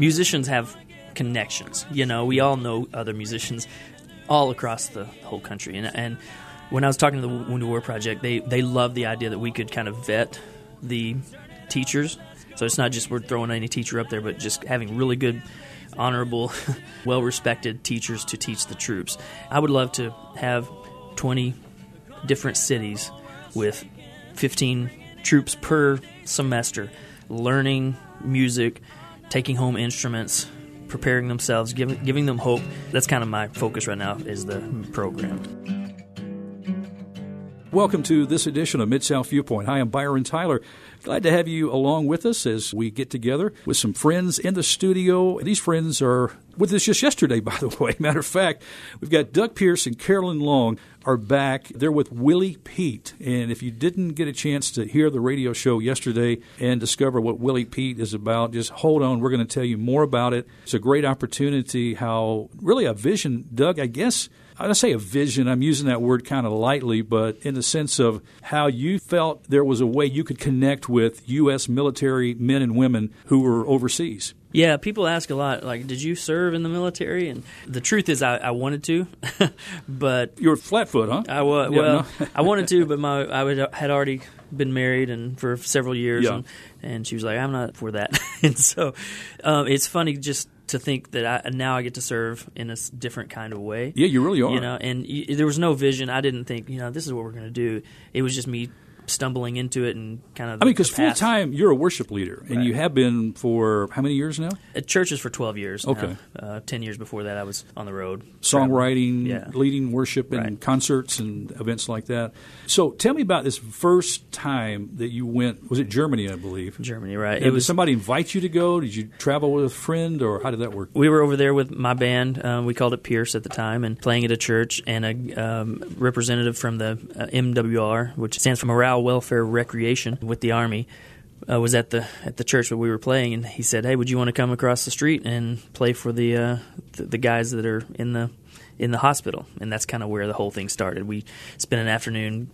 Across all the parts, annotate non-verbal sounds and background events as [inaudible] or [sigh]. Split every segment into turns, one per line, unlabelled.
musicians have connections. You know, we all know other musicians all across the whole country, and and when I was talking to the Wounded War Project, they they love the idea that we could kind of vet the teachers. So it's not just we're throwing any teacher up there, but just having really good, honorable, [laughs] well respected teachers to teach the troops. I would love to have 20 different cities with 15 troops per semester learning music, taking home instruments, preparing themselves, giving, giving them hope. That's kind of my focus right now is the program.
Welcome to this edition of Mid South Viewpoint. Hi, I'm Byron Tyler. Glad to have you along with us as we get together with some friends in the studio. These friends are with us just yesterday, [laughs] by the way. Matter of fact, we've got Doug Pierce and Carolyn Long are back. They're with Willy Pete. And if you didn't get a chance to hear the radio show yesterday and discover what Willy Pete is about, just hold on. We're going to tell you more about it. It's a great opportunity, how really a vision, Doug, I guess I say a vision, I'm using that word kind of lightly, but in the sense of how you felt there was a way you could connect with U.S. military men and women who were overseas.
Yeah, people ask a lot, like, did you serve in the military? And the truth is, I, I wanted to, [laughs] but
you were flatfoot, huh?
I was. Yeah, well, no. I wanted to, [laughs] but my I would, had already been married and for several years,
yeah.
and, and she was like, I'm not for that. [laughs] and so, um, it's funny just to think that I, now I get to serve in a different kind of way.
Yeah, you really are.
You know, and y- there was no vision. I didn't think, you know, this is what we're going to do. It was just me stumbling into it and kind of.
I mean, because full time you're a worship leader, and
Right.
you have been for how many years now?
At churches for 12 years. now.
Okay.
Uh, 10 years before that, I was on the road.
Songwriting,
Yeah.
leading worship, and
Right.
concerts and events like that. So, tell me about this first time that you went. Was it Germany? I believe.
Germany, right?
And
it was
did somebody invite you to go? Did you travel with a friend, or how did that work?
we were over there with my band. Um, we called it Pierce at the time, and playing at a church. And a um, representative from the uh, MWR, which stands for Morale, Welfare, Recreation, with the Army, uh, was at the at the church where we were playing, and he said, "Hey, would you want to come across the street and play for the uh, the, the guys that are in the in the hospital?" And that's kind of where the whole thing started. We spent an afternoon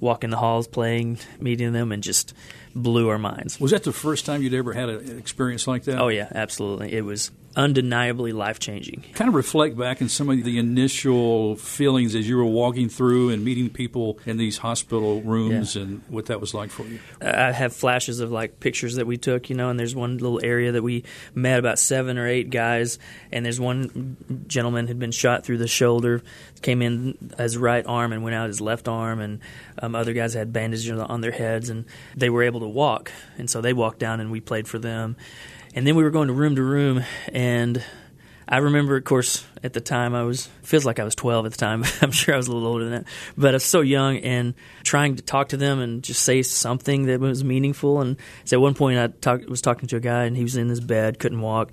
walking the halls, playing, meeting them, and just blew our minds.
Was that the first time you'd ever had an experience like that?
Oh yeah, absolutely. It was undeniably life changing.
kind of reflect back on some of the initial feelings as you were walking through and meeting people in these hospital rooms
Yeah.
and what that was like for you.
I have flashes of like pictures that we took, you know, and there's one little area that we met about seven or eight guys, and there's one gentleman had been shot through the shoulder, came in his right arm and went out his left arm, and um, other guys had bandages on their heads, and they were able to walk, and so they walked down and we played for them, and then we were going to room to room, and I remember, of course, at the time I was feels like I was 12 at the time. [laughs] I'm sure I was a little older than that, but I was so young and trying to talk to them and just say something that was meaningful. And so at one point, I talk, was talking to a guy and he was in his bed, couldn't walk,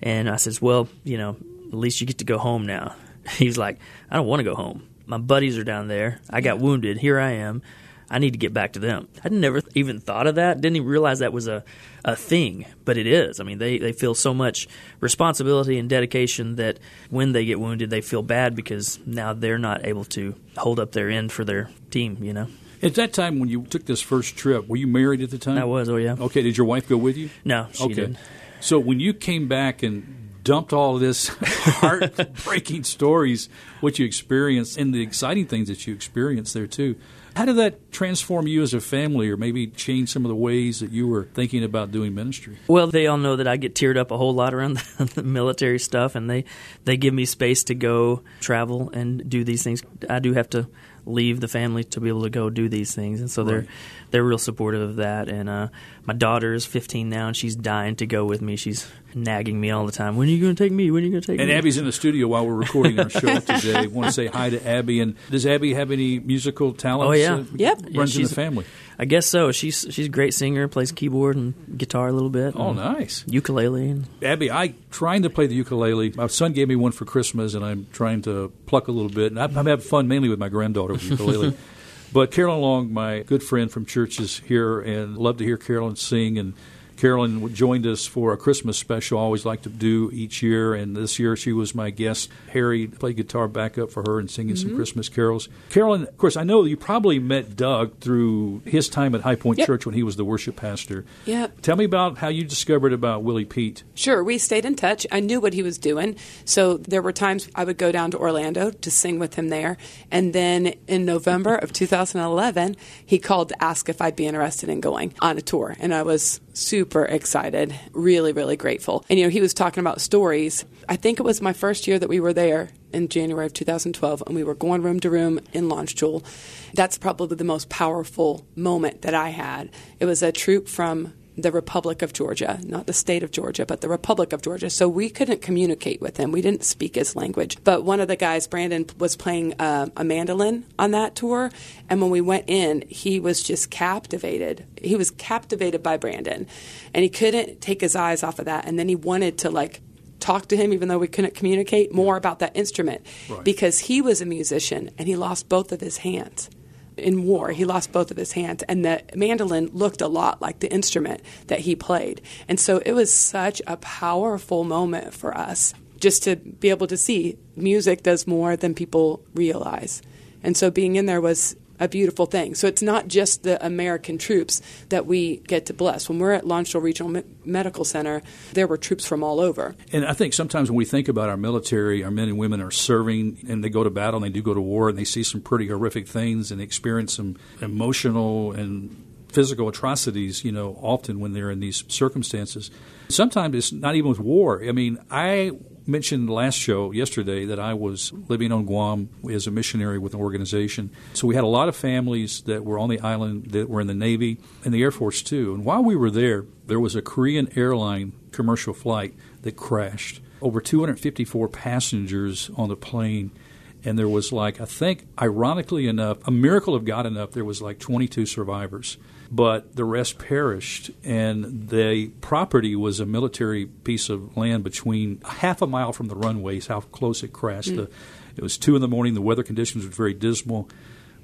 and I says, "Well, you know, at least you get to go home now." [laughs] He was like, "I don't want to go home. My buddies are down there. I got wounded. Here I am." I need to get back to them. I'd never even thought of that. Didn't even realize that was a, a thing, but it is. I mean, they, they feel so much responsibility and dedication that when they get wounded, they feel bad because now they're not able to hold up their end for their team, you know?
At that time, when you took this first trip, were you married at the time?
I was, oh, yeah.
Okay, did your wife go with you?
No, she
okay.
didn't.
So when you came back and dumped all of this [laughs] heartbreaking stories, what you experienced, and the exciting things that you experienced there too, how did that transform you as a family, or maybe change some of the ways that you were thinking about doing ministry?
Well, they all know that I get teared up a whole lot around the, [laughs] the military stuff, and they they give me space to go travel and do these things. I do have to leave the family to be able to go do these things, and so they're
Right.
they're real supportive of that. And uh, my daughter is 15 now, and she's dying to go with me. She's nagging me all the time. When are you going to take me? When are you going to take
And
me?
And Abby's in the studio while we're recording our show today. want to say hi to Abby. And does Abby have any musical talents?
Oh, yeah.
uh,
Yep.
runs
Yeah,
in the family.
I guess so. She's she's a great singer, plays keyboard and guitar a little bit.
Oh, nice.
Ukulele. And,
Abby, I trying to play the ukulele. My son gave me one for Christmas, and I'm trying to pluck a little bit. And I'm, I'm having fun mainly with my granddaughter with ukulele. [laughs] but Carolyn Long, my good friend from church, is here, and love to hear Carolyn sing. And Carolyn joined us for a Christmas special. I always like to do each year, and this year she was my guest. Harry played guitar backup for her and singing mm-hmm. some Christmas carols. Carolyn, of course, I know you probably met Doug through his time at High Point
yep.
Church when he was the worship pastor.
Yeah.
Tell me about how you discovered about Willy Pete.
Sure, we stayed in touch. I knew what he was doing, so there were times I would go down to Orlando to sing with him there, and then in November of 2011, he called to ask if I'd be interested in going on a tour, and I was super excited, really, really grateful. And you know, he was talking about stories. I think it was my first year that we were there in January of 2012, and we were going room to room in Landstuhl. That's probably the most powerful moment that I had. It was a troop from the Republic of Georgia, not the state of Georgia, but the Republic of Georgia. So we couldn't communicate with him. We didn't speak his language. But one of the guys, Brandon, was playing uh, a mandolin on that tour. And when we went in, he was just captivated. He was captivated by Brandon. And he couldn't take his eyes off of that. And then he wanted to, like, talk to him, even though we couldn't communicate more about that instrument right. because he was a musician and he lost both of his hands in war. He lost both of his hands, and the mandolin looked a lot like the instrument that he played. And so it was such a powerful moment for us just to be able to see music does more than people realize. And so being in there was a beautiful thing. So it's not just the American troops that we get to bless. When we're at Jewel Regional Me- Medical Center, there were troops from all over.
And I think sometimes when we think about our military, our men and women are serving and they go to battle and they do go to war and they see some pretty horrific things and experience some emotional and physical atrocities, you know, often when they're in these circumstances. Sometimes it's not even with war. I mean, I mentioned last show yesterday that I was living on Guam as a missionary with an organization. So we had a lot of families that were on the island that were in the Navy and the Air Force too. And while we were there, there was a Korean airline commercial flight that crashed. Over 254 passengers on the plane and there was like I think ironically enough, a miracle of God enough, there was like 22 survivors but the rest perished. And the property was a military piece of land between half a mile from the runways, how close it crashed. Mm. The, it was two in the morning. The weather conditions were very dismal.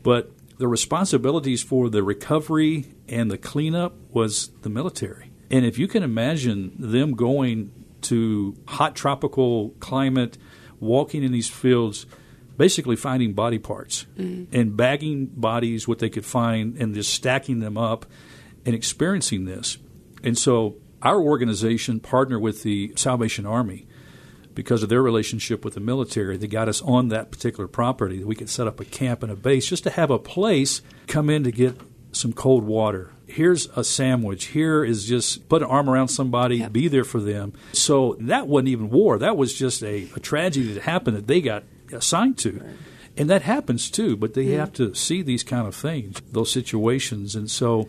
But the responsibilities for the recovery and the cleanup was the military. And if you can imagine them going to hot tropical climate, walking in these fields – basically finding body parts mm-hmm. and bagging bodies, what they could find, and just stacking them up and experiencing this. And so our organization partnered with the Salvation Army because of their relationship with the military. They got us on that particular property. That we could set up a camp and a base just to have a place come in to get some cold water. Here's a sandwich. Here is just put an arm around somebody, yep. be there for them. So that wasn't even war. That was just a, a tragedy that happened that they got assigned to. Right. And that happens too, but they hmm. have to see these kind of things, those situations. And so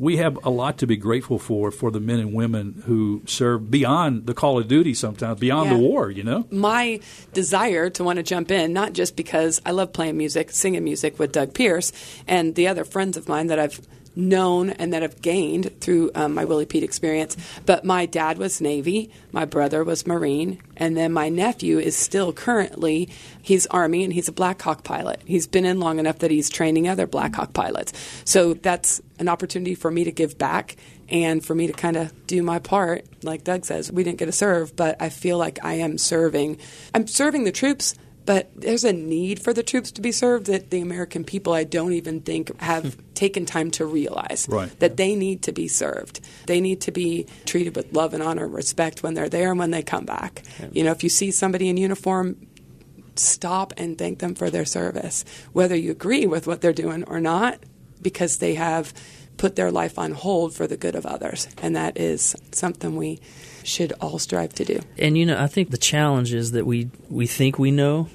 we have a lot to be grateful for for the men and women who serve beyond the call of duty sometimes beyond yeah. the war you know
my desire to want to jump in not just because i love playing music singing music with doug pierce and the other friends of mine that i've known and that I've gained through um, my Willy Pete experience. But my dad was Navy, my brother was Marine, and then my nephew is still currently he's Army and he's a Black Hawk pilot. He's been in long enough that he's training other Black Hawk pilots. So that's an opportunity for me to give back and for me to kind of do my part. Like Doug says, we didn't get to serve, but I feel like I am serving. I'm serving the troops but there's a need for the troops to be served that the American people, I don't even think, have hmm. taken time to realize
right.
that they need to be served. They need to be treated with love and honor and respect when they're there and when they come back. Yeah. You know, if you see somebody in uniform, stop and thank them for their service, whether you agree with what they're doing or not, because they have put their life on hold for the good of others. And that is something we should all strive to do.
And you know, I think the challenge is that we we think we know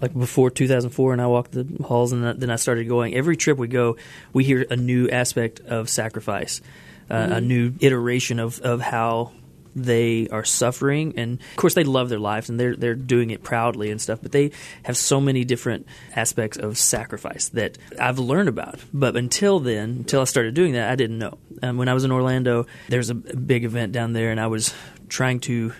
like before 2004 and I walked the halls and then I started going every trip we go we hear a new aspect of sacrifice uh, mm-hmm. a new iteration of, of how they are suffering and of course they love their lives and they're they're doing it proudly and stuff but they have so many different aspects of sacrifice that I've learned about but until then until I started doing that I didn't know um, when I was in Orlando there's a big event down there and I was trying to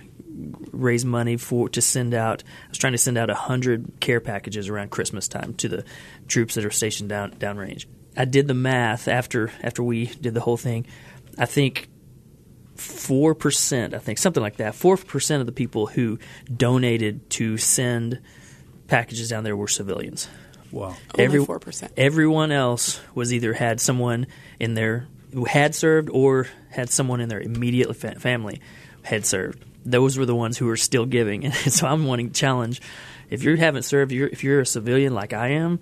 raise money for to send out. I was trying to send out hundred care packages around Christmas time to the troops that are stationed down downrange. I did the math after after we did the whole thing. I think four percent, I think, something like that. Four percent of the people who donated to send packages down there were civilians.
Wow.
Only 4%.
Everyone else was either had someone in their who had served or had someone in their immediate fa- family had served. Those were the ones who were still giving. [laughs] And so I'm wanting to challenge if you haven't served, you're, if you're a civilian like I am,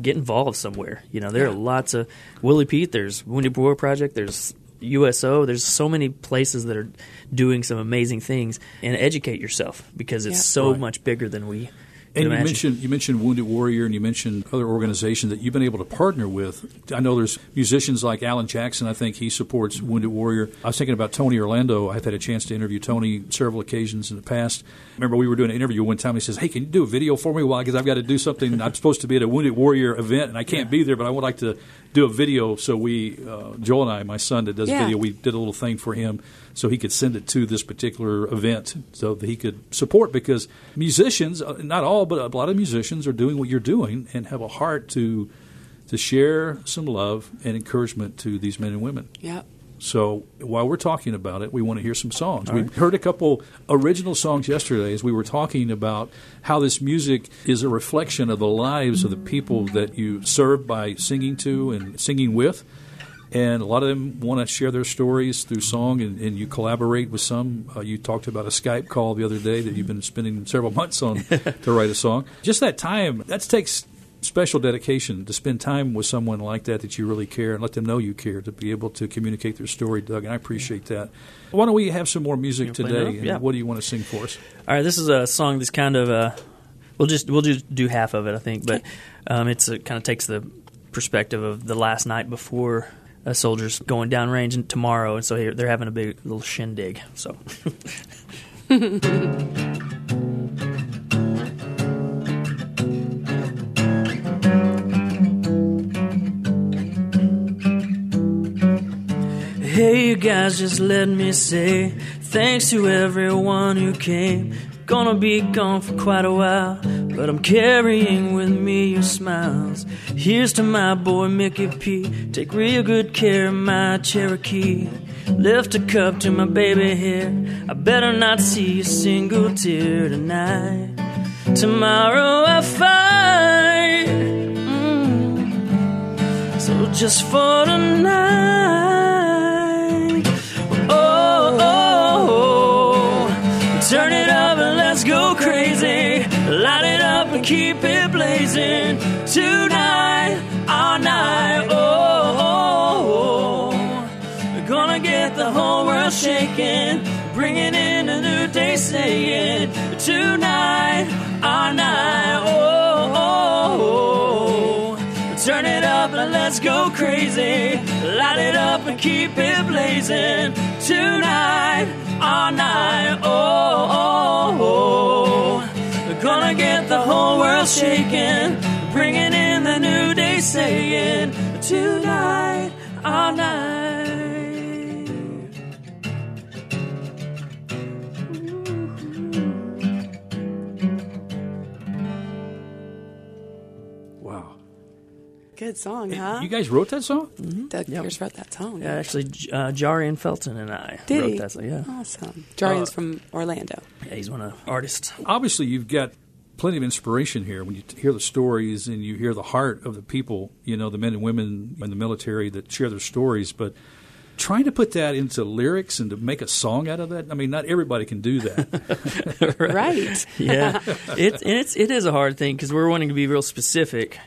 get involved somewhere. You know, there are lots of Willy Pete. There's Wounded Warrior Project. There's USO. There's so many places that are doing some amazing things. And educate yourself because it's
Yeah.
so
Right.
much bigger than we.
And
can
you mentioned you mentioned Wounded Warrior, and you mentioned other organizations that you've been able to partner with. I know there's musicians like Alan Jackson. I think he supports Wounded Warrior. I was thinking about Tony Orlando. I've had a chance to interview Tony several occasions in the past. Remember, we were doing an interview one time. He says, "Hey, can you do a video for me? Why? Because I've got to do something. I'm supposed to be at a Wounded Warrior event, and I can't be there, but I would like to do a video." So we, uh, Joel and I, my son that does
Yeah.
video, we did a little thing for him so he could send it to this particular event so that he could support because musicians uh, not all but a lot of musicians are doing what you're doing and have a heart to to share some love and encouragement to these men and women
Yep.
So while we're talking about it, we want to hear some songs. We heard a couple original songs yesterday as we were talking about how this music is a reflection of the lives of the people that you serve by singing to and singing with. And a lot of them want to share their stories through song, and, and you collaborate with some. Uh, you talked about a Skype call the other day that you've been spending several [laughs] months on to write a song. Just that time, that takes special dedication to spend time with someone like that that you really care and let them know you care to be able to communicate their story, Doug. And I appreciate that. Why don't we have some more music
You wanna play it
today?
up? Yeah.
What do you want to sing for us?
All right, this is a song that's kind of uh, we'll just we'll just do half of it, I think, but um, it's a, kind of takes the perspective of the last night before a soldier's going down range and tomorrow, and so they're having a big little shindig. So. [laughs] Hey, you guys, just let me say thanks to everyone who came. Gonna be gone for quite a while, but I'm carrying with me your smiles. Here's to my boy Mickey P. Take real good care of my Cherokee. Lift a cup to my baby here. I better not see a single tear tonight. Tomorrow I fight. Mm. So just for tonight. World. Bringing in a new day, saying tonight, all night. Oh, oh, oh. Turn it up and let's go crazy. Light it up and keep it blazing. Tonight, all night. Oh, oh, oh. Gonna get the whole world shaking. Bringing in the new day, saying tonight, all night.
Good song, huh?
You guys wrote that song?
Doug
Yep.
Pierce wrote that song.
Yeah, actually, J- uh, Jarian Felton and I
Did
wrote
he?
that. song, Yeah.
Awesome. Jarian's
Uh,
from Orlando.
yeah, he's one of the artists.
Obviously, you've got plenty of inspiration here when you hear the stories and you hear the heart of the people, you know, the men and women in the military that share their stories. But trying to put that into lyrics and to make a song out of that, I mean, not everybody can do that. [laughs]
right. [laughs]
yeah, it's and it's it is a hard thing because we're wanting to be real specific,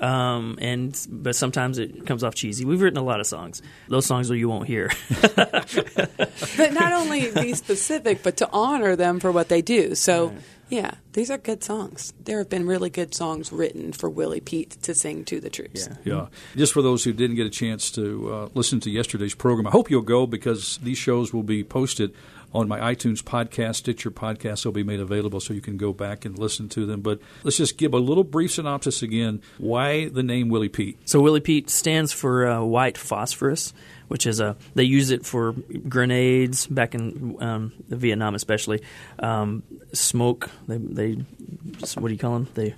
um, and but sometimes it comes off cheesy. We've written a lot of songs. Those songs that you won't hear. [laughs]
but not only be specific, but to honor them for what they do. So, yeah, these are good songs. There have been really good songs written for Willy Pete to sing to the troops.
Yeah.
Yeah. Just for those who didn't get a chance to uh, listen to yesterday's program, I hope you'll go because these shows will be posted on my iTunes podcast. Stitcher podcast They'll be made available so you can go back and listen to them. But let's just give a little brief synopsis again. Why the name Willy Pete?
So Willy Pete stands for uh, white phosphorus, which is a they use it for grenades back in um, Vietnam, especially um, smoke. They they what do you call them? They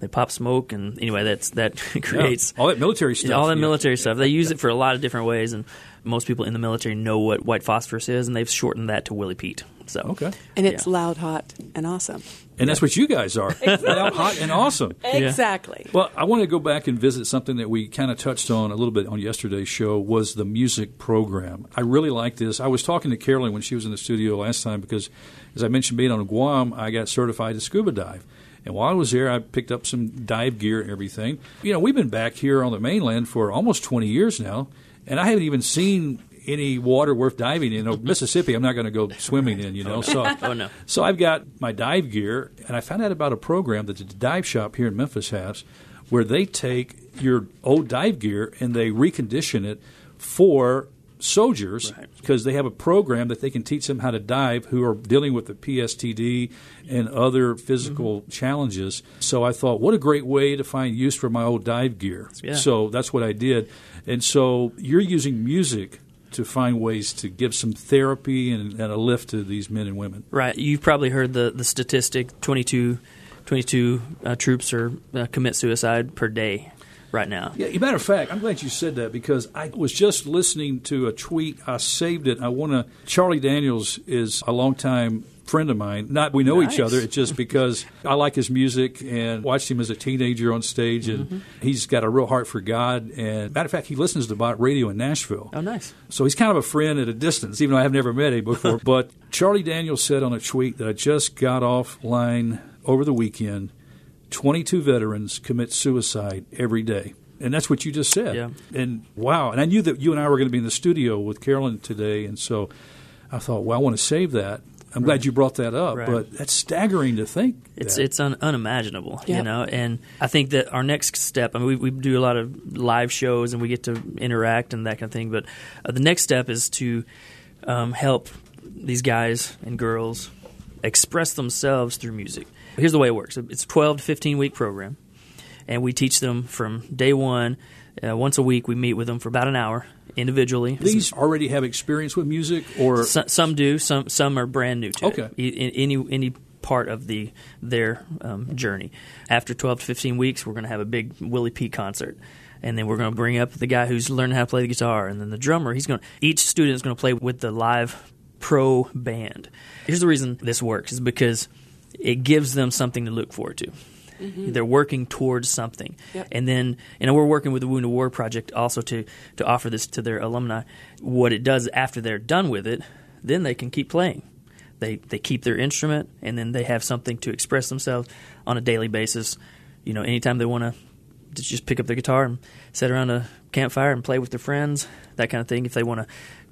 they pop smoke, and anyway, that's that [laughs] creates
Yeah, all that military stuff.
all that
yeah.
military stuff. They use it for a lot of different ways, and most people in the military know what white phosphorus is, and they've shortened that to Willy Pete. So
Okay.
And it's
Yeah.
loud, hot, and awesome.
And that's what you guys are. [laughs] Loud, hot, and awesome. [laughs]
Exactly.
Well, I want to go back and visit something that we kind of touched on a little bit on yesterday's show was the music program. I really like this. I was talking to Carolyn when she was in the studio last time because, as I mentioned, being on Guam, I got certified to scuba dive. And while I was there, I picked up some dive gear and everything. You know, we've been back here on the mainland for almost 20 years now, and I haven't even seen any water worth diving in. Mississippi, I'm not going to go swimming in, you know. So, [laughs]
Oh, no.
so I've got my dive gear, and I found out about a program that the dive shop here in Memphis has, where they take your old dive gear and they recondition it for soldiers
Right.
because they have a program that they can teach them how to dive who are dealing with the PSTD and other physical
Mm-hmm.
challenges. So I thought, what a great way to find use for my old dive gear.
Yeah.
So that's what I did. And so you're using music to find ways to give some therapy and, and a lift to these men and women.
Right. You've probably heard the, the statistic 22, 22 uh, troops are uh, commit suicide per day right now.
Yeah, as a matter of fact, I'm glad you said that because I was just listening to a tweet. I saved it. I want to. Charlie Daniels is a longtime friend of mine. Not we know each other. It's just because [laughs] I like his music and watched him as a teenager on stage, and
Mm-hmm.
he's got a real heart for God. And matter of fact, he listens to Bott Radio in Nashville.
Oh, nice.
So he's kind of a friend at a distance, even though I have never met him before. [laughs] but Charlie Daniels said on a tweet that I just got offline over the weekend 22 veterans commit suicide every day. And that's what you just said.
Yeah.
And wow. And I knew that you and I were going to be in the studio with Carolyn today. And so I thought, well, I want to save that. I'm glad you brought that up.
Right.
But that's staggering to think.
It's
that.
it's un, unimaginable, you know. And I think that our next step. I mean, we, we do a lot of live shows and we get to interact and that kind of thing. But uh, the next step is to um, help these guys and girls express themselves through music. Here's the way it works. It's a 12 to 15 week program, and we teach them from day one. Uh, once a week, we meet with them for about an hour individually.
These already have experience with music or.
some, some do. Some some are brand new to
Okay.
it. Any any part of the their um, journey. After 12 to 15 weeks, we're going to have a big Willy P concert. And then we're going to bring up the guy who's learning how to play the guitar, and then the drummer. He's going. to Each student is going to play with the live pro band. Here's the reason this works: is because it gives them something to look forward to. Mm-hmm. They're working towards something,
Yep.
and then you know we're working with the Wounded War Project also to to offer this to their alumni. What it does after they're done with it, then they can keep playing. They they keep their instrument, and then they have something to express themselves on a daily basis. You know, anytime they want to just pick up their guitar and sit around a campfire and play with their friends, that kind of thing. If they want to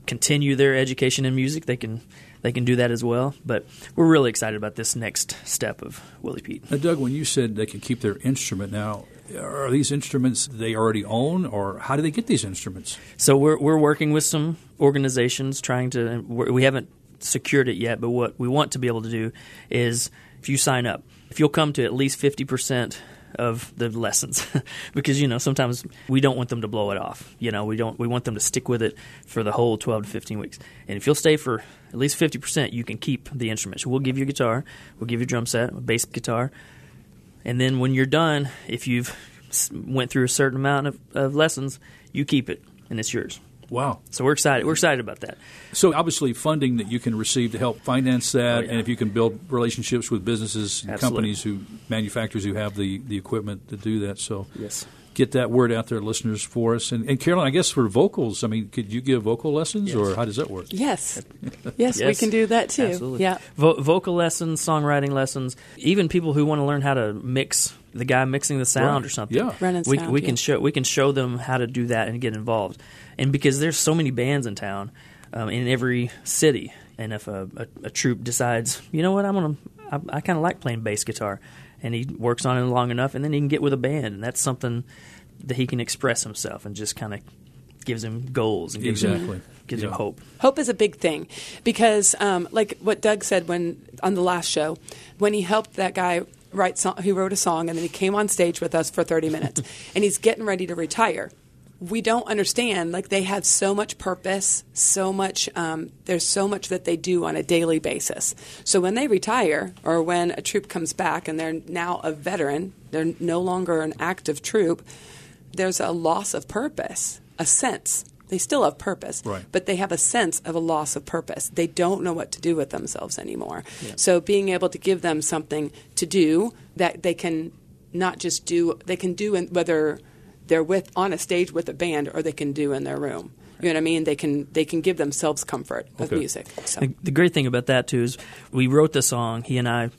continue their education in music, they can they can do that as well. But we're really excited about this next step of Willy Pete.
Now, Doug, when you said they can keep their instrument now, are these instruments they already own, or how do they get these instruments?
So we're we're working with some organizations trying to. We haven't secured it yet, but what we want to be able to do is if you sign up, if you'll come to at least fifty percent of the lessons, [laughs] because you know sometimes we don't want them to blow it off. You know we don't. We want them to stick with it for the whole twelve to fifteen weeks. And if you'll stay for at least fifty percent, you can keep the instruments. We'll give you a guitar, we'll give you a drum set, a bass guitar, and then when you're done, if you've went through a certain amount of, of lessons, you keep it and it's yours.
Wow.
So we're excited. We're excited about that.
So obviously, funding that you can receive to help finance that,
Oh, yeah.
and if you can build relationships with businesses and
Absolutely.
companies who manufacturers who have the, the equipment to do that. So
Yes.
get that word out there, listeners, for us. And, and Carolyn, I guess for vocals, I mean, could you give vocal lessons, or how does that work?
Yes. [laughs] yes, we can do that too.
Absolutely.
Yeah.
Vo- vocal lessons, songwriting lessons, even people who want to learn how to mix the guy mixing the sound
Right.
or something.
Yeah.
Running
we,
sound,
we
yeah.
can show we can show them how to do that and get involved. And because there's so many bands in town, um, in every city, and if a, a, a troupe decides, you know what, I'm gonna, I, I kind of like playing bass guitar, and he works on it long enough, and then he can get with a band, and that's something that he can express himself and just kind of gives him goals and gives
Exactly.
him gives him
Yeah.
hope.
Hope is a big thing because, um, like what Doug said when on the last show, when he helped that guy write, song, he wrote a song and then he came on stage with us for 30 minutes [laughs] and he's getting ready to retire. We don't understand. Like they have so much purpose, so much. Um, there's so much that they do on a daily basis. So when they retire, or when a troop comes back and they're now a veteran, they're no longer an active troop, there's a loss of purpose, a sense. They still have purpose,
Right.
but they have a sense of a loss of purpose. They don't know what to do with themselves anymore. So being able to give them something to do that they can not just do, they can do in, whether they're with on a stage with a band or they can do in their room. You know what I mean? They can they can give themselves comfort with
Okay.
music. So.
The, the great thing about that too is we wrote the song he and I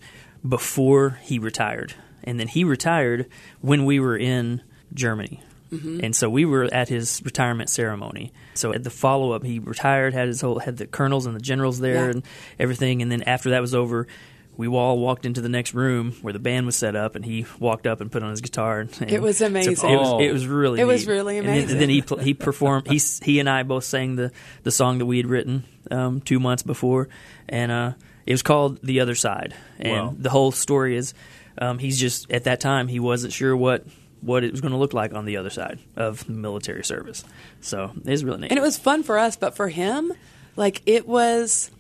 before he retired, and then he retired when we were in Germany. And so we were at his retirement ceremony. So at the follow up, he retired, had his whole had the colonels and the generals there
Yeah.
and everything. And then after that was over, we all walked into the next room where the band was set up, and he walked up and put on his guitar. And, and
It was
so
amazing.
it, was, it was really
It was
neat.
really
And then-
amazing.
then he pl- he [laughs] performed. He he and I both sang the the song that we had written um, two months before, and uh, it was called "The Other Side." And
Wow.
the whole story is, um, he's just at that time he wasn't sure what what it was going to look like on the other side of military service. So it was really neat.
And it was fun for us, but for him, like it was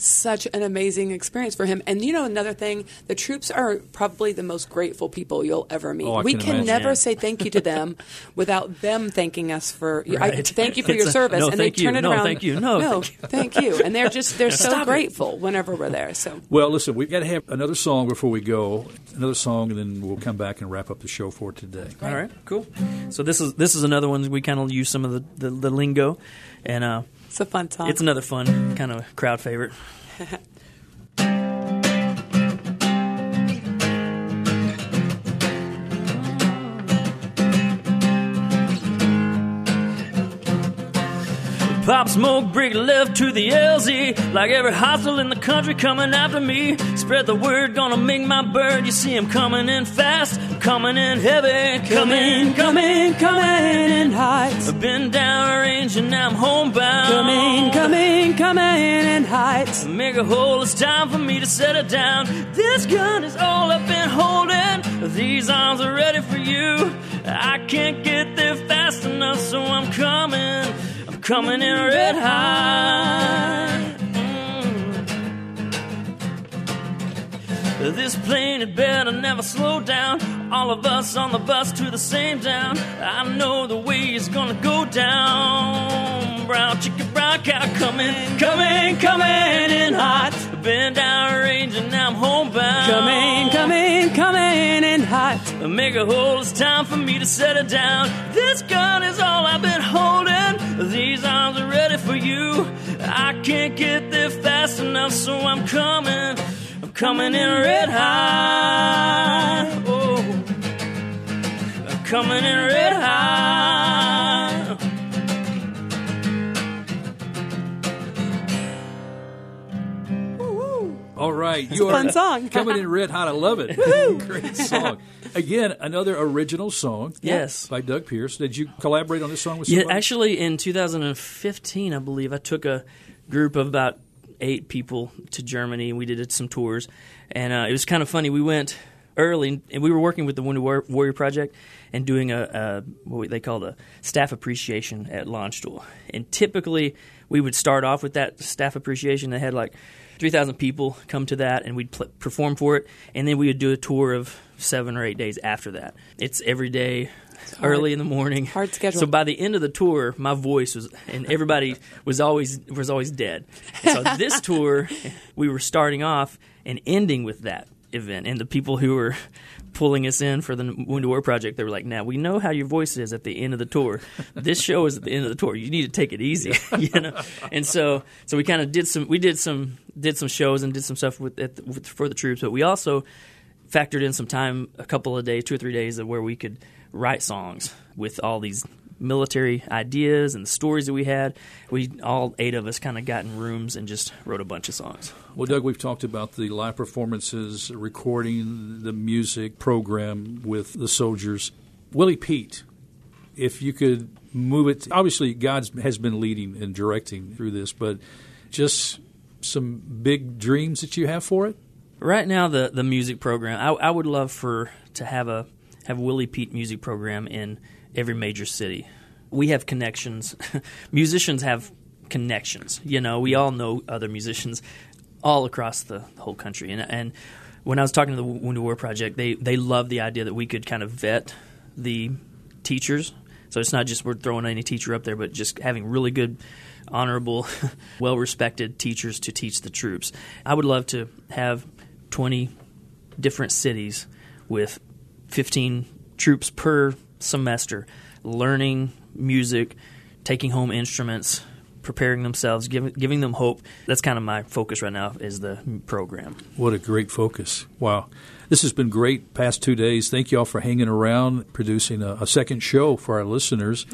such an amazing experience for him. And you know, another thing, the troops are probably the most grateful people you'll ever meet.
Oh, I
we
can
can,
imagine.
never
Yeah.
say thank you to them [laughs] without them thanking us for I, thank you for
It's
your
a,
service.
"No,
and they
thank you.
turn it
No,
around.
thank you. No,
no,
thank
thank you. And they're just they're [laughs] so
Stop it.
grateful whenever we're there. So
Well, listen, we've got to have another song before we go. Another song, and then we'll come back and wrap up the show for today.
All right, cool. So this is this is another one we kind of use some of the, the, the lingo, and uh,
it's a fun song.
it's another fun kind of crowd favorite. [laughs] Pop smoke, break left to the LZ. Like every hostile in the country coming after me. Spread the word, gonna make my bird. You see him coming in fast, coming in heavy, coming, coming, coming in heights. I've been down range and now I'm homebound.
coming, coming, coming in heights.
Make a hole, it's time for me to set it down. This gun is all I've been holding. These arms are ready for you. I can't get there fast enough, so I'm coming. I'm coming in red hot. Mm. This plane had better never slow down. All of us on the bus to the same town. I know the way is gonna go down. Brown chicken, brown cow coming, coming, coming in hot. Been down range and now I'm homebound.
Coming, coming, coming in hot.
Make a hole, it's time for me to set it down. This gun is all I've been holding. These arms are ready for you. I can't get there fast enough, so I'm coming. I'm coming in red hot. Oh, coming in red hot.
All right, you
fun song. [laughs]
coming in red hot. I love it. [laughs] Great song. Again, another original song.
Yes.
by Doug Pierce. Did you collaborate on this song with somebody?
Yeah, actually, in 2015, I believe I took a group of about eight people to Germany. And we did some tours, and uh, it was kind of funny. We went early, and we were working with the Wounded Warrior Project and doing a, a what they call a staff appreciation at Landstuhl. And typically, we would start off with that staff appreciation. They had like 3,000 people come to that, and we'd pl- perform for it, and then we would do a tour of seven or eight days after that. It's every day,
hard.
early in the morning.
Hard schedule.
So by the end of the tour, my voice was, and everybody was always was always dead. And so this tour, we were starting off and ending with that event, and the people who were [laughs] pulling us in for the Wounded War Project, they were like, "Now we know how your voice is at the end of the tour. [laughs] This show is at the end of the tour. You need to take it easy, [laughs] you know." And so, so we kind of did some, we did some, did some shows and did some stuff with, at the, with for the troops, but we also factored in some time, a couple of days, two or three days, of where we could write songs with all these military ideas and the stories that we had. We all eight of us kind of got in rooms and just wrote a bunch of songs.
Well, Doug, we've talked about the live performances, recording the music program with the soldiers. Willy Pete, if you could move it, obviously God has been leading and directing through this, but just some big dreams that you have for it.
Right now, the the music program, I, I would love for to have a have Willy Pete music program in every major city. We have connections. [laughs] Musicians have connections. You know, we all know other musicians all across the whole country, and and when I was talking to the Wounded War Project, they they love the idea that we could kind of vet the teachers. So it's not just we're throwing any teacher up there, but just having really good, honorable, [laughs] well respected teachers to teach the troops. I would love to have 20 different cities with 15 troops per semester learning music, taking home instruments, preparing themselves, giving giving them hope. That's kind of my focus right now is the program.
What a great focus! Wow, this has been great. Past two days. Thank you all for hanging around, producing a, a second show for our listeners,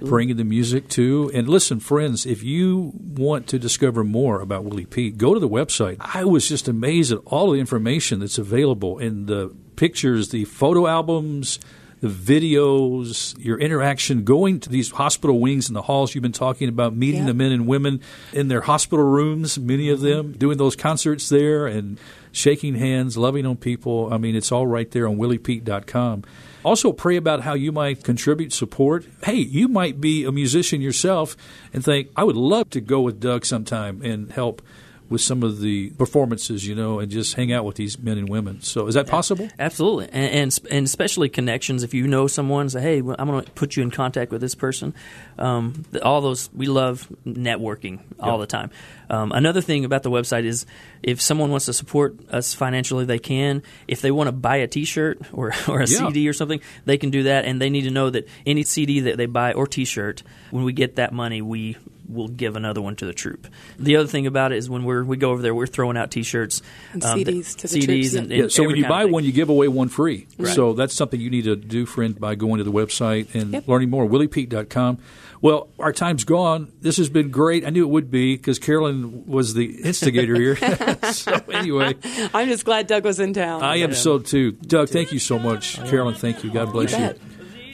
bringing the music too. And listen, friends, if you want to discover more about Willy Pete, go to the website. I was just amazed at all the information that's available in the pictures, the photo albums the videos, your interaction, going to these hospital wings and the halls you've been talking about, meeting the men and women in their hospital rooms, many of mm-hmm. them, doing those concerts there and shaking hands, loving on people. I mean, it's all right there on willypete.com. Also, pray about how you might contribute support. Hey, you might be a musician yourself and think, I would love to go with Doug sometime and help with some of the performances, you know, and just hang out with these men and women. So, is that possible?
Absolutely, and and, and especially connections. If you know someone, say, "Hey, I'm going to put you in contact with this person." Um, all those we love networking all the time. Um, another thing about the website is if someone wants to support us financially, they can. If they want to buy a T-shirt or [laughs] or a
Yeah.
CD or something, they can do that, and they need to know that any CD that they buy or T-shirt, when we get that money, we will give another one to the troop. The other thing about it is when we're we go over there, we're throwing out T-shirts,
And
um,
CDs to the
CDs,
troops,
and,
yeah.
and
Yeah, so when you buy one, you give away one free.
Right.
So that's something you need to do, friend, by going to the website and
Yep.
learning more. WillyPete.com. Well, our time's gone. This has been great. I knew it would be because Carolyn was the instigator here. [laughs] [laughs] so anyway,
I'm just glad Doug was in town.
I am so too. Doug, thank you so much. Carolyn, thank you. God bless you.
bet.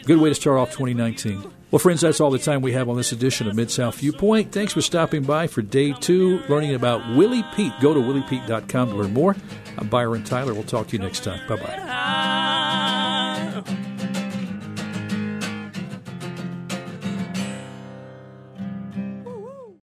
Good way to start off 2019. Well, friends, that's all the time we have on this edition of Mid South Viewpoint. Thanks for stopping by for day two, learning about Willy Pete. Go to willyPete.com to learn more. I'm Byron Tyler. We'll talk to you next time. Bye bye.